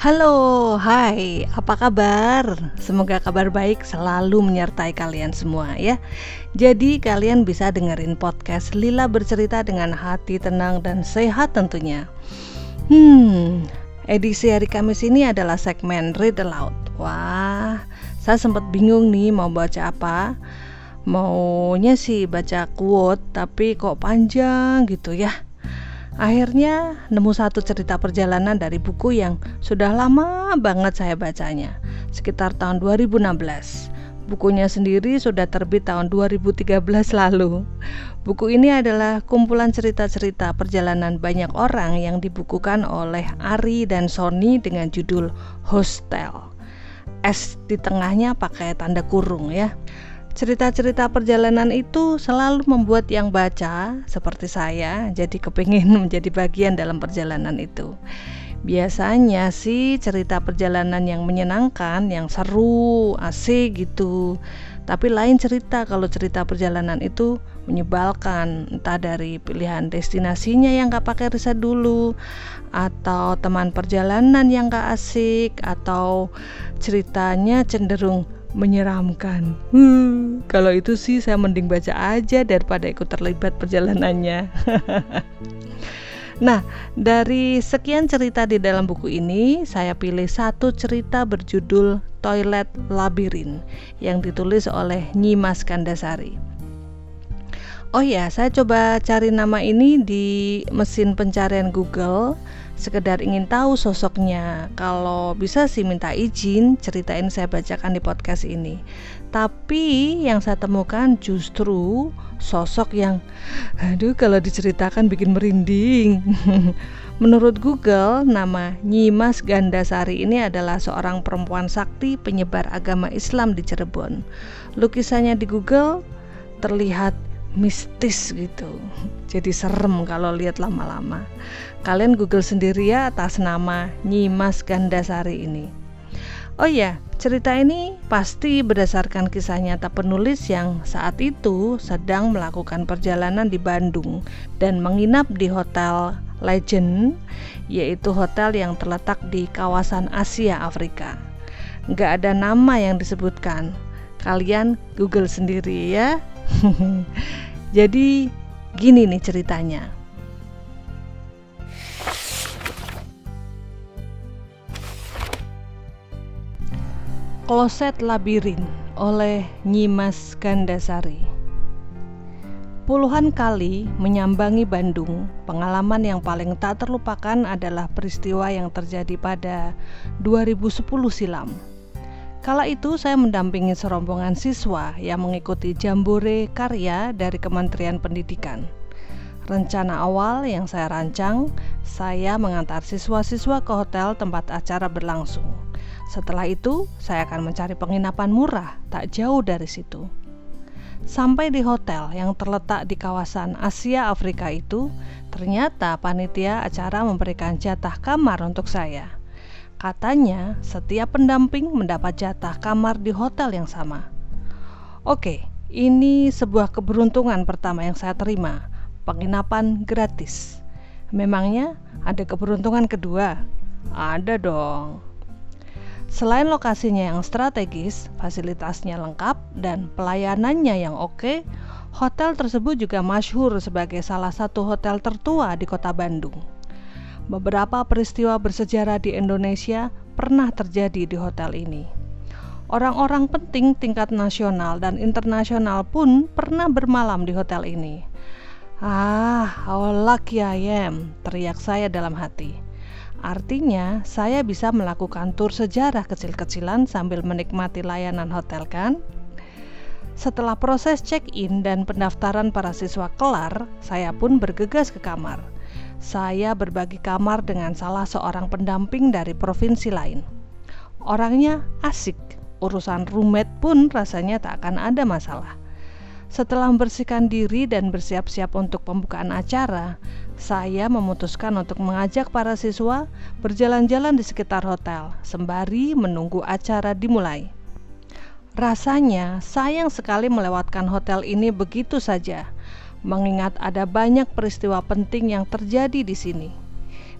Halo, hai, apa kabar? Semoga kabar baik selalu menyertai kalian semua ya. Jadi kalian bisa dengerin podcast Lila bercerita dengan hati tenang dan sehat tentunya. Hmm, edisi hari Kamis ini adalah segmen Read Aloud. Wah, saya sempat bingung nih mau baca apa. Maunya sih baca quote, tapi kok panjang gitu ya Akhirnya nemu satu cerita perjalanan dari buku yang sudah lama banget saya bacanya, sekitar tahun 2016. Bukunya sendiri sudah terbit tahun 2013 lalu. Buku ini adalah kumpulan cerita-cerita perjalanan banyak orang yang dibukukan oleh Ari dan Sony dengan judul Hostel. S di tengahnya pakai tanda kurung ya. Cerita-cerita perjalanan itu selalu membuat yang baca seperti saya jadi kepingin menjadi bagian dalam perjalanan itu. Biasanya sih cerita perjalanan yang menyenangkan, yang seru, asik gitu. Tapi lain cerita kalau cerita perjalanan itu menyebalkan, entah dari pilihan destinasinya yang gak pakai riset dulu, atau teman perjalanan yang gak asik, atau ceritanya cenderung menyeramkan. Hmm, kalau itu sih saya mending baca aja daripada ikut terlibat perjalanannya. nah, dari sekian cerita di dalam buku ini, saya pilih satu cerita berjudul Toilet Labirin yang ditulis oleh Nyimas Kandasari. Oh ya, saya coba cari nama ini di mesin pencarian Google sekedar ingin tahu sosoknya. Kalau bisa sih minta izin ceritain saya bacakan di podcast ini. Tapi yang saya temukan justru sosok yang aduh kalau diceritakan bikin merinding. Menurut Google, nama Nyimas Gandasari ini adalah seorang perempuan sakti penyebar agama Islam di Cirebon. Lukisannya di Google terlihat mistis gitu. Jadi serem kalau lihat lama-lama. Kalian Google sendiri ya atas nama Nyimas Gandasari ini. Oh iya, cerita ini pasti berdasarkan kisah nyata penulis yang saat itu sedang melakukan perjalanan di Bandung dan menginap di hotel Legend, yaitu hotel yang terletak di kawasan Asia Afrika. Gak ada nama yang disebutkan. Kalian Google sendiri ya. Jadi gini nih ceritanya. Kloset Labirin oleh Nyimas Gandasari Puluhan kali menyambangi Bandung, pengalaman yang paling tak terlupakan adalah peristiwa yang terjadi pada 2010 silam Kala itu saya mendampingi serombongan siswa yang mengikuti jambore karya dari Kementerian Pendidikan. Rencana awal yang saya rancang, saya mengantar siswa-siswa ke hotel tempat acara berlangsung. Setelah itu, saya akan mencari penginapan murah tak jauh dari situ. Sampai di hotel yang terletak di kawasan Asia Afrika itu, ternyata panitia acara memberikan jatah kamar untuk saya. Katanya, setiap pendamping mendapat jatah kamar di hotel yang sama. Oke, ini sebuah keberuntungan pertama yang saya terima, penginapan gratis. Memangnya ada keberuntungan kedua? Ada dong. Selain lokasinya yang strategis, fasilitasnya lengkap, dan pelayanannya yang oke, hotel tersebut juga masyhur sebagai salah satu hotel tertua di kota Bandung. Beberapa peristiwa bersejarah di Indonesia pernah terjadi di hotel ini. Orang-orang penting tingkat nasional dan internasional pun pernah bermalam di hotel ini. Ah, how lucky I am, teriak saya dalam hati. Artinya, saya bisa melakukan tur sejarah kecil-kecilan sambil menikmati layanan hotel kan? Setelah proses check-in dan pendaftaran para siswa kelar, saya pun bergegas ke kamar saya berbagi kamar dengan salah seorang pendamping dari provinsi lain. Orangnya asik, urusan roommate pun rasanya tak akan ada masalah. Setelah membersihkan diri dan bersiap-siap untuk pembukaan acara, saya memutuskan untuk mengajak para siswa berjalan-jalan di sekitar hotel sembari menunggu acara dimulai. Rasanya sayang sekali melewatkan hotel ini begitu saja mengingat ada banyak peristiwa penting yang terjadi di sini.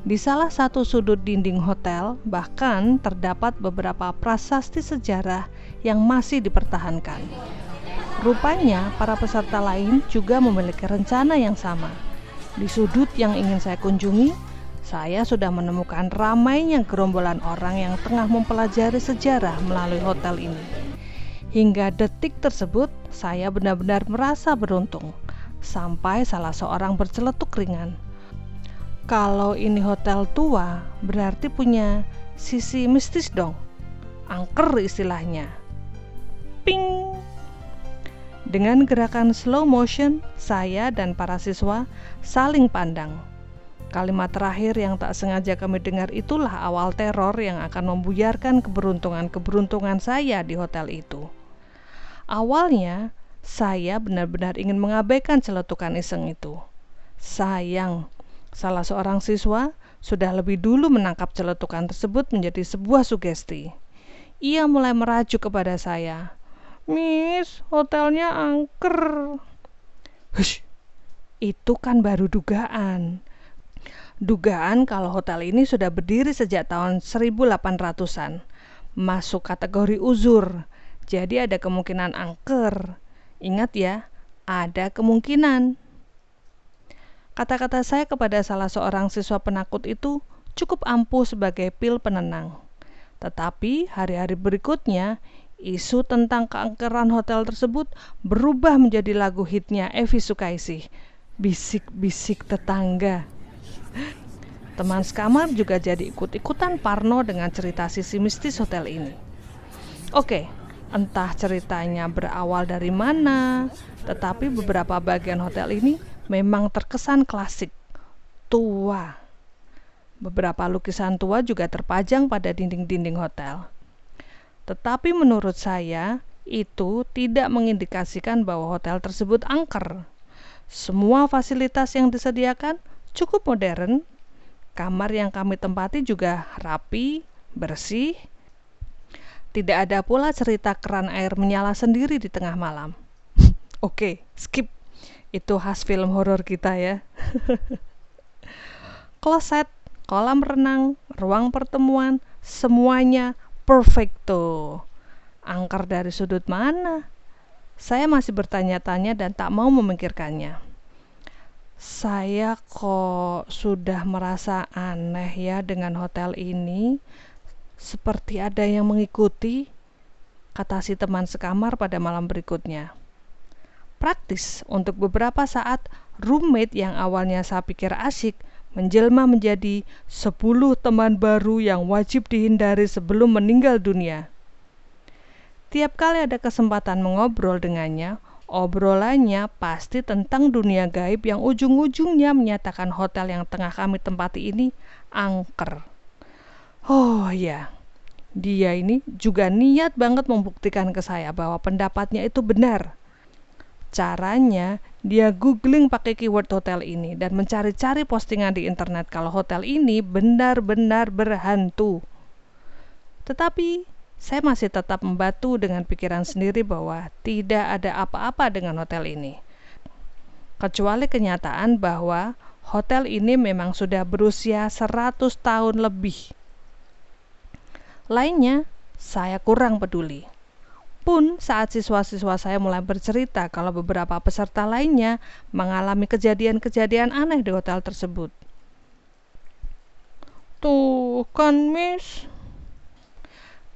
Di salah satu sudut dinding hotel, bahkan terdapat beberapa prasasti sejarah yang masih dipertahankan. Rupanya, para peserta lain juga memiliki rencana yang sama. Di sudut yang ingin saya kunjungi, saya sudah menemukan ramainya gerombolan orang yang tengah mempelajari sejarah melalui hotel ini. Hingga detik tersebut, saya benar-benar merasa beruntung. Sampai salah seorang berceletuk ringan kalau ini hotel tua, berarti punya sisi mistis dong. Angker istilahnya. Ping. Dengan gerakan slow motion, saya dan para siswa saling pandang. Kalimat terakhir yang tak sengaja kami dengar itulah awal teror yang akan membuyarkan keberuntungan-keberuntungan saya di hotel itu. Awalnya, saya benar-benar ingin mengabaikan celetukan iseng itu. Sayang, Salah seorang siswa sudah lebih dulu menangkap celetukan tersebut menjadi sebuah sugesti. Ia mulai merajuk kepada saya. Miss, hotelnya angker. Hush, itu kan baru dugaan. Dugaan kalau hotel ini sudah berdiri sejak tahun 1800-an. Masuk kategori uzur. Jadi ada kemungkinan angker. Ingat ya, ada kemungkinan. Kata-kata saya kepada salah seorang siswa penakut itu cukup ampuh sebagai pil penenang. Tetapi hari-hari berikutnya, isu tentang keangkeran hotel tersebut berubah menjadi lagu hitnya Evi Sukaisi, Bisik-bisik tetangga. Teman sekamar juga jadi ikut-ikutan parno dengan cerita sisi mistis hotel ini. Oke, entah ceritanya berawal dari mana, tetapi beberapa bagian hotel ini memang terkesan klasik, tua. Beberapa lukisan tua juga terpajang pada dinding-dinding hotel. Tetapi menurut saya, itu tidak mengindikasikan bahwa hotel tersebut angker. Semua fasilitas yang disediakan cukup modern. Kamar yang kami tempati juga rapi, bersih. Tidak ada pula cerita keran air menyala sendiri di tengah malam. Oke, skip. Itu khas film horor kita ya. Kloset kolam renang ruang pertemuan semuanya perfecto. Angker dari sudut mana? Saya masih bertanya-tanya dan tak mau memikirkannya. Saya kok sudah merasa aneh ya dengan hotel ini seperti ada yang mengikuti kata si teman sekamar pada malam berikutnya praktis untuk beberapa saat roommate yang awalnya saya pikir asik menjelma menjadi 10 teman baru yang wajib dihindari sebelum meninggal dunia. Tiap kali ada kesempatan mengobrol dengannya, obrolannya pasti tentang dunia gaib yang ujung-ujungnya menyatakan hotel yang tengah kami tempati ini angker. Oh ya, dia ini juga niat banget membuktikan ke saya bahwa pendapatnya itu benar. Caranya, dia googling pakai keyword hotel ini dan mencari-cari postingan di internet kalau hotel ini benar-benar berhantu. Tetapi, saya masih tetap membatu dengan pikiran sendiri bahwa tidak ada apa-apa dengan hotel ini. Kecuali kenyataan bahwa hotel ini memang sudah berusia 100 tahun lebih. Lainnya, saya kurang peduli. Pun saat siswa-siswa saya mulai bercerita kalau beberapa peserta lainnya mengalami kejadian-kejadian aneh di hotel tersebut. Tuh kan, Miss.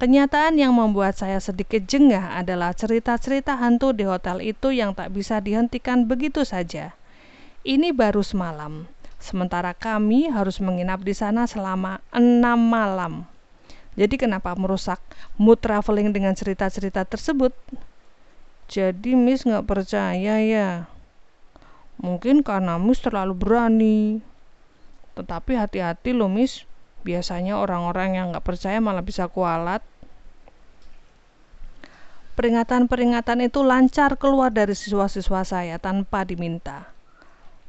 Kenyataan yang membuat saya sedikit jengah adalah cerita-cerita hantu di hotel itu yang tak bisa dihentikan begitu saja. Ini baru semalam, sementara kami harus menginap di sana selama enam malam. Jadi kenapa merusak mood traveling dengan cerita-cerita tersebut? Jadi Miss nggak percaya ya. Mungkin karena Miss terlalu berani. Tetapi hati-hati loh Miss. Biasanya orang-orang yang nggak percaya malah bisa kualat. Peringatan-peringatan itu lancar keluar dari siswa-siswa saya tanpa diminta.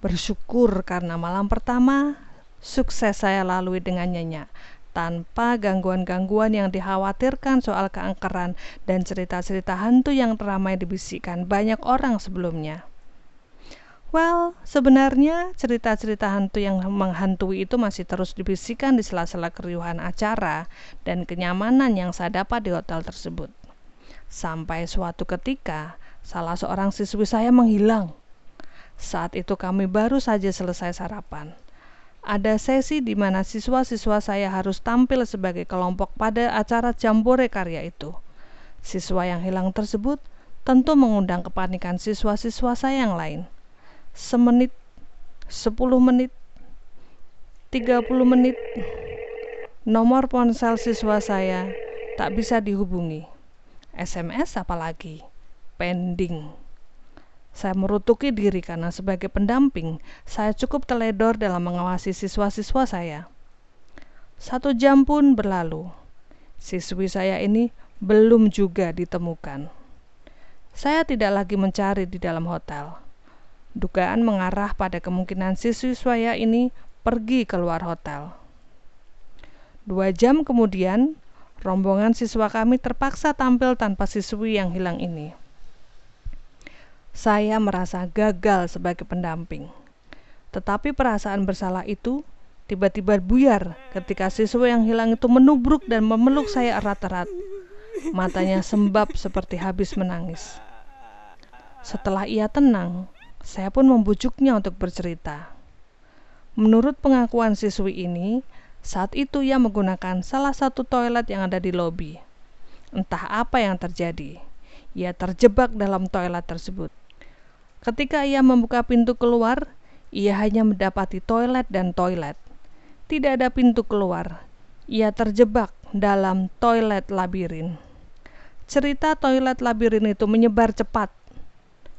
Bersyukur karena malam pertama sukses saya lalui dengan nyenyak tanpa gangguan-gangguan yang dikhawatirkan soal keangkeran dan cerita-cerita hantu yang teramai dibisikkan banyak orang sebelumnya. Well, sebenarnya cerita-cerita hantu yang menghantui itu masih terus dibisikkan di sela-sela keriuhan acara dan kenyamanan yang saya dapat di hotel tersebut. Sampai suatu ketika, salah seorang siswi saya menghilang. Saat itu kami baru saja selesai sarapan. Ada sesi di mana siswa-siswa saya harus tampil sebagai kelompok pada acara jambore karya itu. Siswa yang hilang tersebut tentu mengundang kepanikan siswa-siswa saya yang lain semenit, 10 menit, 30 menit, nomor ponsel siswa saya tak bisa dihubungi. SMS apalagi, pending. Saya merutuki diri karena sebagai pendamping, saya cukup teledor dalam mengawasi siswa-siswa saya. Satu jam pun berlalu. Siswi saya ini belum juga ditemukan. Saya tidak lagi mencari di dalam hotel. Dugaan mengarah pada kemungkinan siswi saya ini pergi keluar hotel. Dua jam kemudian, rombongan siswa kami terpaksa tampil tanpa siswi yang hilang ini. Saya merasa gagal sebagai pendamping, tetapi perasaan bersalah itu tiba-tiba buyar ketika siswa yang hilang itu menubruk dan memeluk saya erat-erat. Matanya sembab seperti habis menangis. Setelah ia tenang, saya pun membujuknya untuk bercerita. Menurut pengakuan siswi ini, saat itu ia menggunakan salah satu toilet yang ada di lobi. Entah apa yang terjadi, ia terjebak dalam toilet tersebut. Ketika ia membuka pintu keluar, ia hanya mendapati toilet dan toilet. Tidak ada pintu keluar. Ia terjebak dalam toilet labirin. Cerita toilet labirin itu menyebar cepat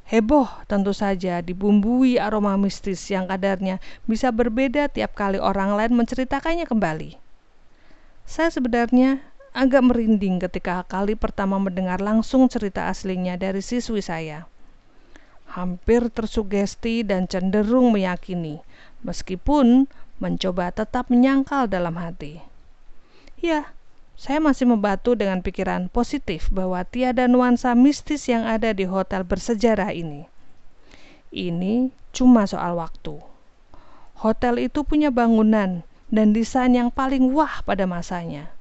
Heboh tentu saja dibumbui aroma mistis yang kadarnya bisa berbeda tiap kali orang lain menceritakannya kembali. Saya sebenarnya agak merinding ketika kali pertama mendengar langsung cerita aslinya dari siswi saya. Hampir tersugesti dan cenderung meyakini, meskipun mencoba tetap menyangkal dalam hati. Ya, saya masih membatu dengan pikiran positif bahwa tiada nuansa mistis yang ada di hotel bersejarah ini. Ini cuma soal waktu. Hotel itu punya bangunan dan desain yang paling wah pada masanya.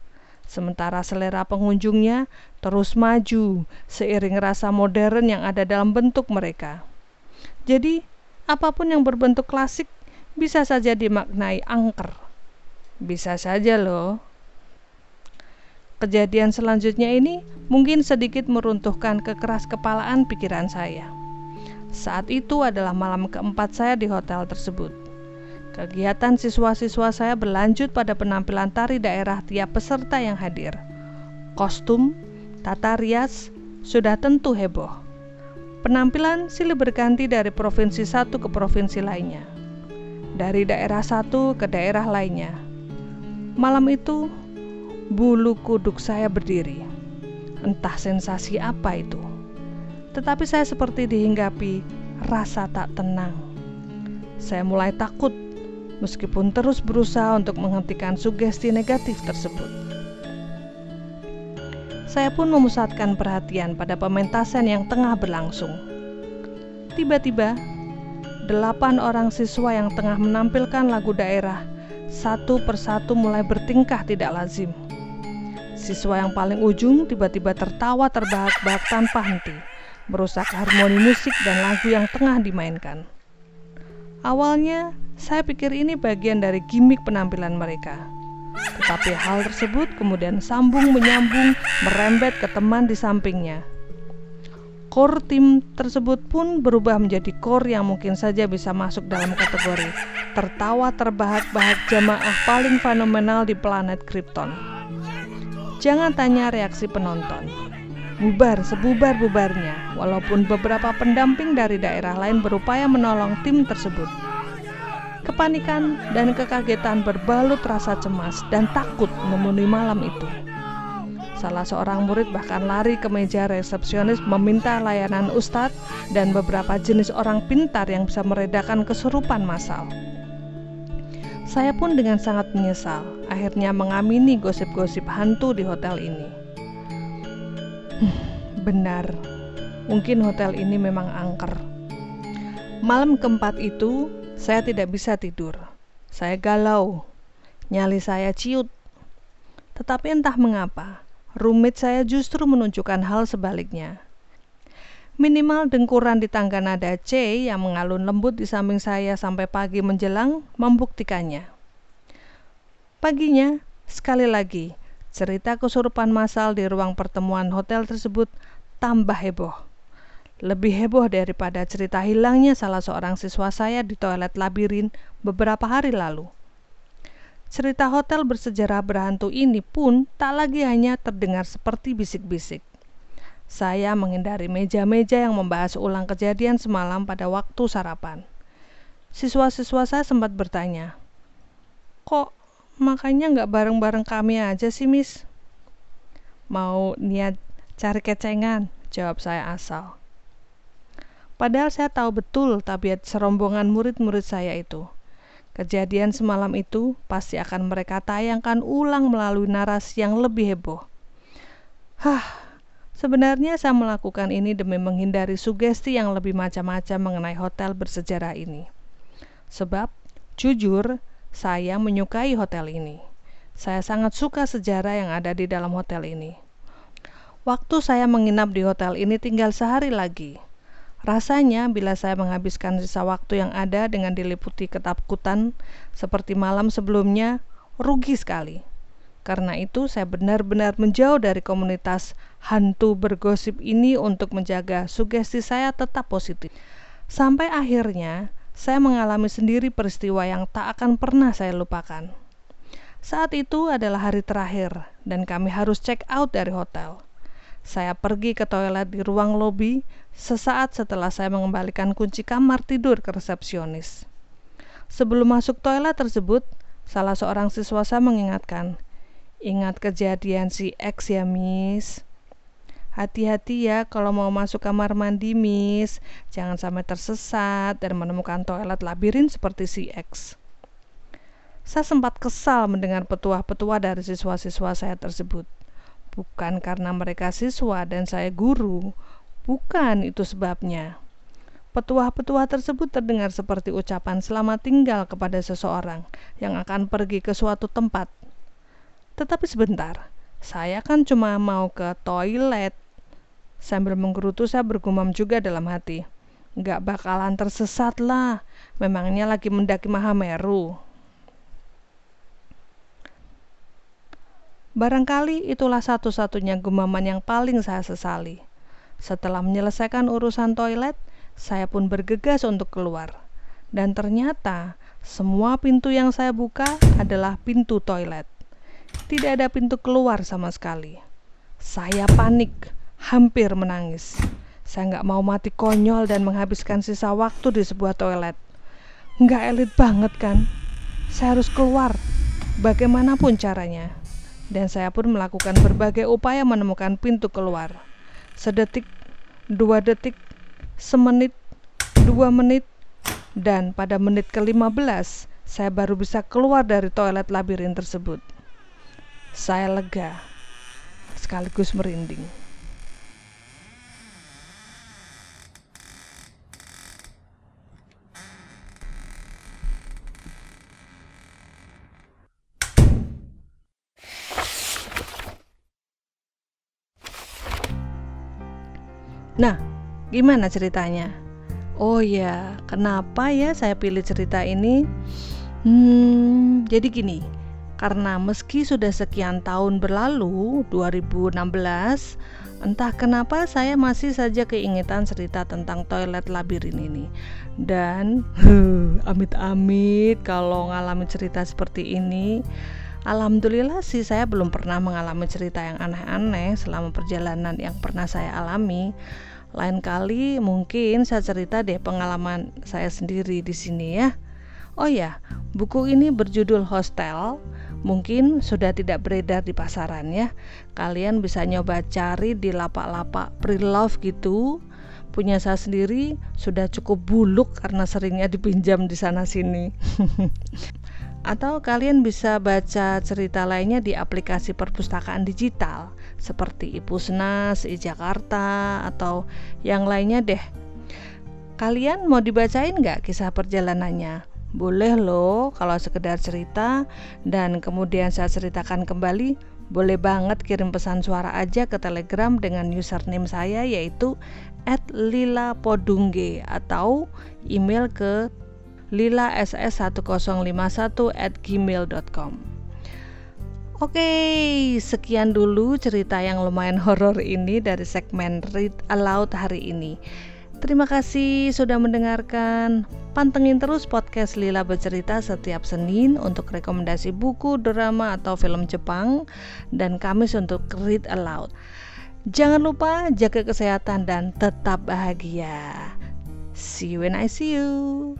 Sementara selera pengunjungnya terus maju seiring rasa modern yang ada dalam bentuk mereka. Jadi, apa pun yang berbentuk klasik bisa saja dimaknai angker. Bisa saja loh Kejadian selanjutnya ini mungkin sedikit meruntuhkan kekeras kepalaan pikiran saya. Saat itu adalah malam keempat saya di hotel tersebut. Kegiatan siswa-siswa saya berlanjut pada penampilan tari daerah tiap peserta yang hadir. Kostum, tata rias, sudah tentu heboh. Penampilan silih berganti dari provinsi satu ke provinsi lainnya. Dari daerah satu ke daerah lainnya. Malam itu bulu kuduk saya berdiri. Entah sensasi apa itu. Tetapi saya seperti dihinggapi rasa tak tenang. Saya mulai takut meskipun terus berusaha untuk menghentikan sugesti negatif tersebut. Saya pun memusatkan perhatian pada pementasan yang tengah berlangsung. Tiba-tiba, delapan orang siswa yang tengah menampilkan lagu daerah satu persatu mulai bertingkah tidak lazim. Siswa yang paling ujung tiba-tiba tertawa terbahak-bahak tanpa henti, merusak harmoni musik dan lagu yang tengah dimainkan. Awalnya, saya pikir ini bagian dari gimmick penampilan mereka. Tetapi hal tersebut kemudian sambung menyambung merembet ke teman di sampingnya. Core tim tersebut pun berubah menjadi core yang mungkin saja bisa masuk dalam kategori tertawa terbahak-bahak jamaah paling fenomenal di planet Krypton. Jangan tanya reaksi penonton. Bubar sebubar-bubarnya, walaupun beberapa pendamping dari daerah lain berupaya menolong tim tersebut. Kepanikan dan kekagetan berbalut rasa cemas dan takut memenuhi malam itu. Salah seorang murid bahkan lari ke meja resepsionis meminta layanan ustadz dan beberapa jenis orang pintar yang bisa meredakan kesurupan massal. Saya pun dengan sangat menyesal akhirnya mengamini gosip-gosip hantu di hotel ini. Hmm, benar, mungkin hotel ini memang angker. Malam keempat itu, saya tidak bisa tidur. Saya galau, nyali saya ciut. Tetapi entah mengapa, rumit saya justru menunjukkan hal sebaliknya. Minimal dengkuran di tangga nada C yang mengalun lembut di samping saya sampai pagi menjelang membuktikannya. Paginya, sekali lagi, cerita kesurupan massal di ruang pertemuan hotel tersebut tambah heboh. Lebih heboh daripada cerita hilangnya salah seorang siswa saya di toilet labirin beberapa hari lalu. Cerita hotel bersejarah berhantu ini pun tak lagi hanya terdengar seperti bisik-bisik saya menghindari meja-meja yang membahas ulang kejadian semalam pada waktu sarapan. Siswa-siswa saya sempat bertanya, Kok makanya nggak bareng-bareng kami aja sih, Miss? Mau niat cari kecengan, jawab saya asal. Padahal saya tahu betul tabiat serombongan murid-murid saya itu. Kejadian semalam itu pasti akan mereka tayangkan ulang melalui narasi yang lebih heboh. Hah, Sebenarnya saya melakukan ini demi menghindari sugesti yang lebih macam-macam mengenai hotel bersejarah ini. Sebab, jujur, saya menyukai hotel ini. Saya sangat suka sejarah yang ada di dalam hotel ini. Waktu saya menginap di hotel ini tinggal sehari lagi. Rasanya bila saya menghabiskan sisa waktu yang ada dengan diliputi ketakutan seperti malam sebelumnya, rugi sekali. Karena itu, saya benar-benar menjauh dari komunitas hantu bergosip ini untuk menjaga sugesti saya tetap positif. Sampai akhirnya, saya mengalami sendiri peristiwa yang tak akan pernah saya lupakan. Saat itu adalah hari terakhir, dan kami harus check out dari hotel. Saya pergi ke toilet di ruang lobi sesaat setelah saya mengembalikan kunci kamar tidur ke resepsionis. Sebelum masuk toilet tersebut, salah seorang siswa saya mengingatkan, Ingat kejadian si X ya, Miss. Hati-hati ya kalau mau masuk kamar mandi, Miss. Jangan sampai tersesat dan menemukan toilet labirin seperti si X. Saya sempat kesal mendengar petuah-petuah dari siswa-siswa saya tersebut. Bukan karena mereka siswa dan saya guru, bukan itu sebabnya. Petuah-petuah tersebut terdengar seperti ucapan selamat tinggal kepada seseorang yang akan pergi ke suatu tempat tetapi sebentar, saya kan cuma mau ke toilet. Sambil menggerutu saya bergumam juga dalam hati. Gak bakalan tersesat lah, memangnya lagi mendaki Mahameru. Barangkali itulah satu-satunya gumaman yang paling saya sesali. Setelah menyelesaikan urusan toilet, saya pun bergegas untuk keluar. Dan ternyata semua pintu yang saya buka adalah pintu toilet. Tidak ada pintu keluar sama sekali. Saya panik, hampir menangis. Saya nggak mau mati konyol dan menghabiskan sisa waktu di sebuah toilet. Nggak elit banget kan? Saya harus keluar, bagaimanapun caranya. Dan saya pun melakukan berbagai upaya menemukan pintu keluar. Sedetik, dua detik, semenit, dua menit, dan pada menit ke-15 saya baru bisa keluar dari toilet labirin tersebut. Saya lega, sekaligus merinding. Nah, gimana ceritanya? Oh ya, kenapa ya saya pilih cerita ini? Hmm, jadi gini, karena meski sudah sekian tahun berlalu, 2016, entah kenapa saya masih saja keingetan cerita tentang toilet labirin ini. Dan amit-amit kalau ngalami cerita seperti ini, alhamdulillah sih saya belum pernah mengalami cerita yang aneh-aneh selama perjalanan yang pernah saya alami. Lain kali mungkin saya cerita deh pengalaman saya sendiri di sini ya. Oh ya, buku ini berjudul Hostel mungkin sudah tidak beredar di pasaran ya kalian bisa nyoba cari di lapak-lapak pre-love gitu punya saya sendiri sudah cukup buluk karena seringnya dipinjam di sana sini atau kalian bisa baca cerita lainnya di aplikasi perpustakaan digital seperti Ipusnas, i Jakarta atau yang lainnya deh Kalian mau dibacain nggak kisah perjalanannya? Boleh loh kalau sekedar cerita dan kemudian saya ceritakan kembali boleh banget kirim pesan suara aja ke telegram dengan username saya yaitu @lilapodungge atau email ke lilass1051 at Oke, sekian dulu cerita yang lumayan horor ini dari segmen Read Aloud hari ini. Terima kasih sudah mendengarkan. Pantengin terus podcast Lila Bercerita setiap Senin untuk rekomendasi buku, drama, atau film Jepang dan Kamis untuk Read Aloud. Jangan lupa jaga kesehatan dan tetap bahagia. See you when I see you.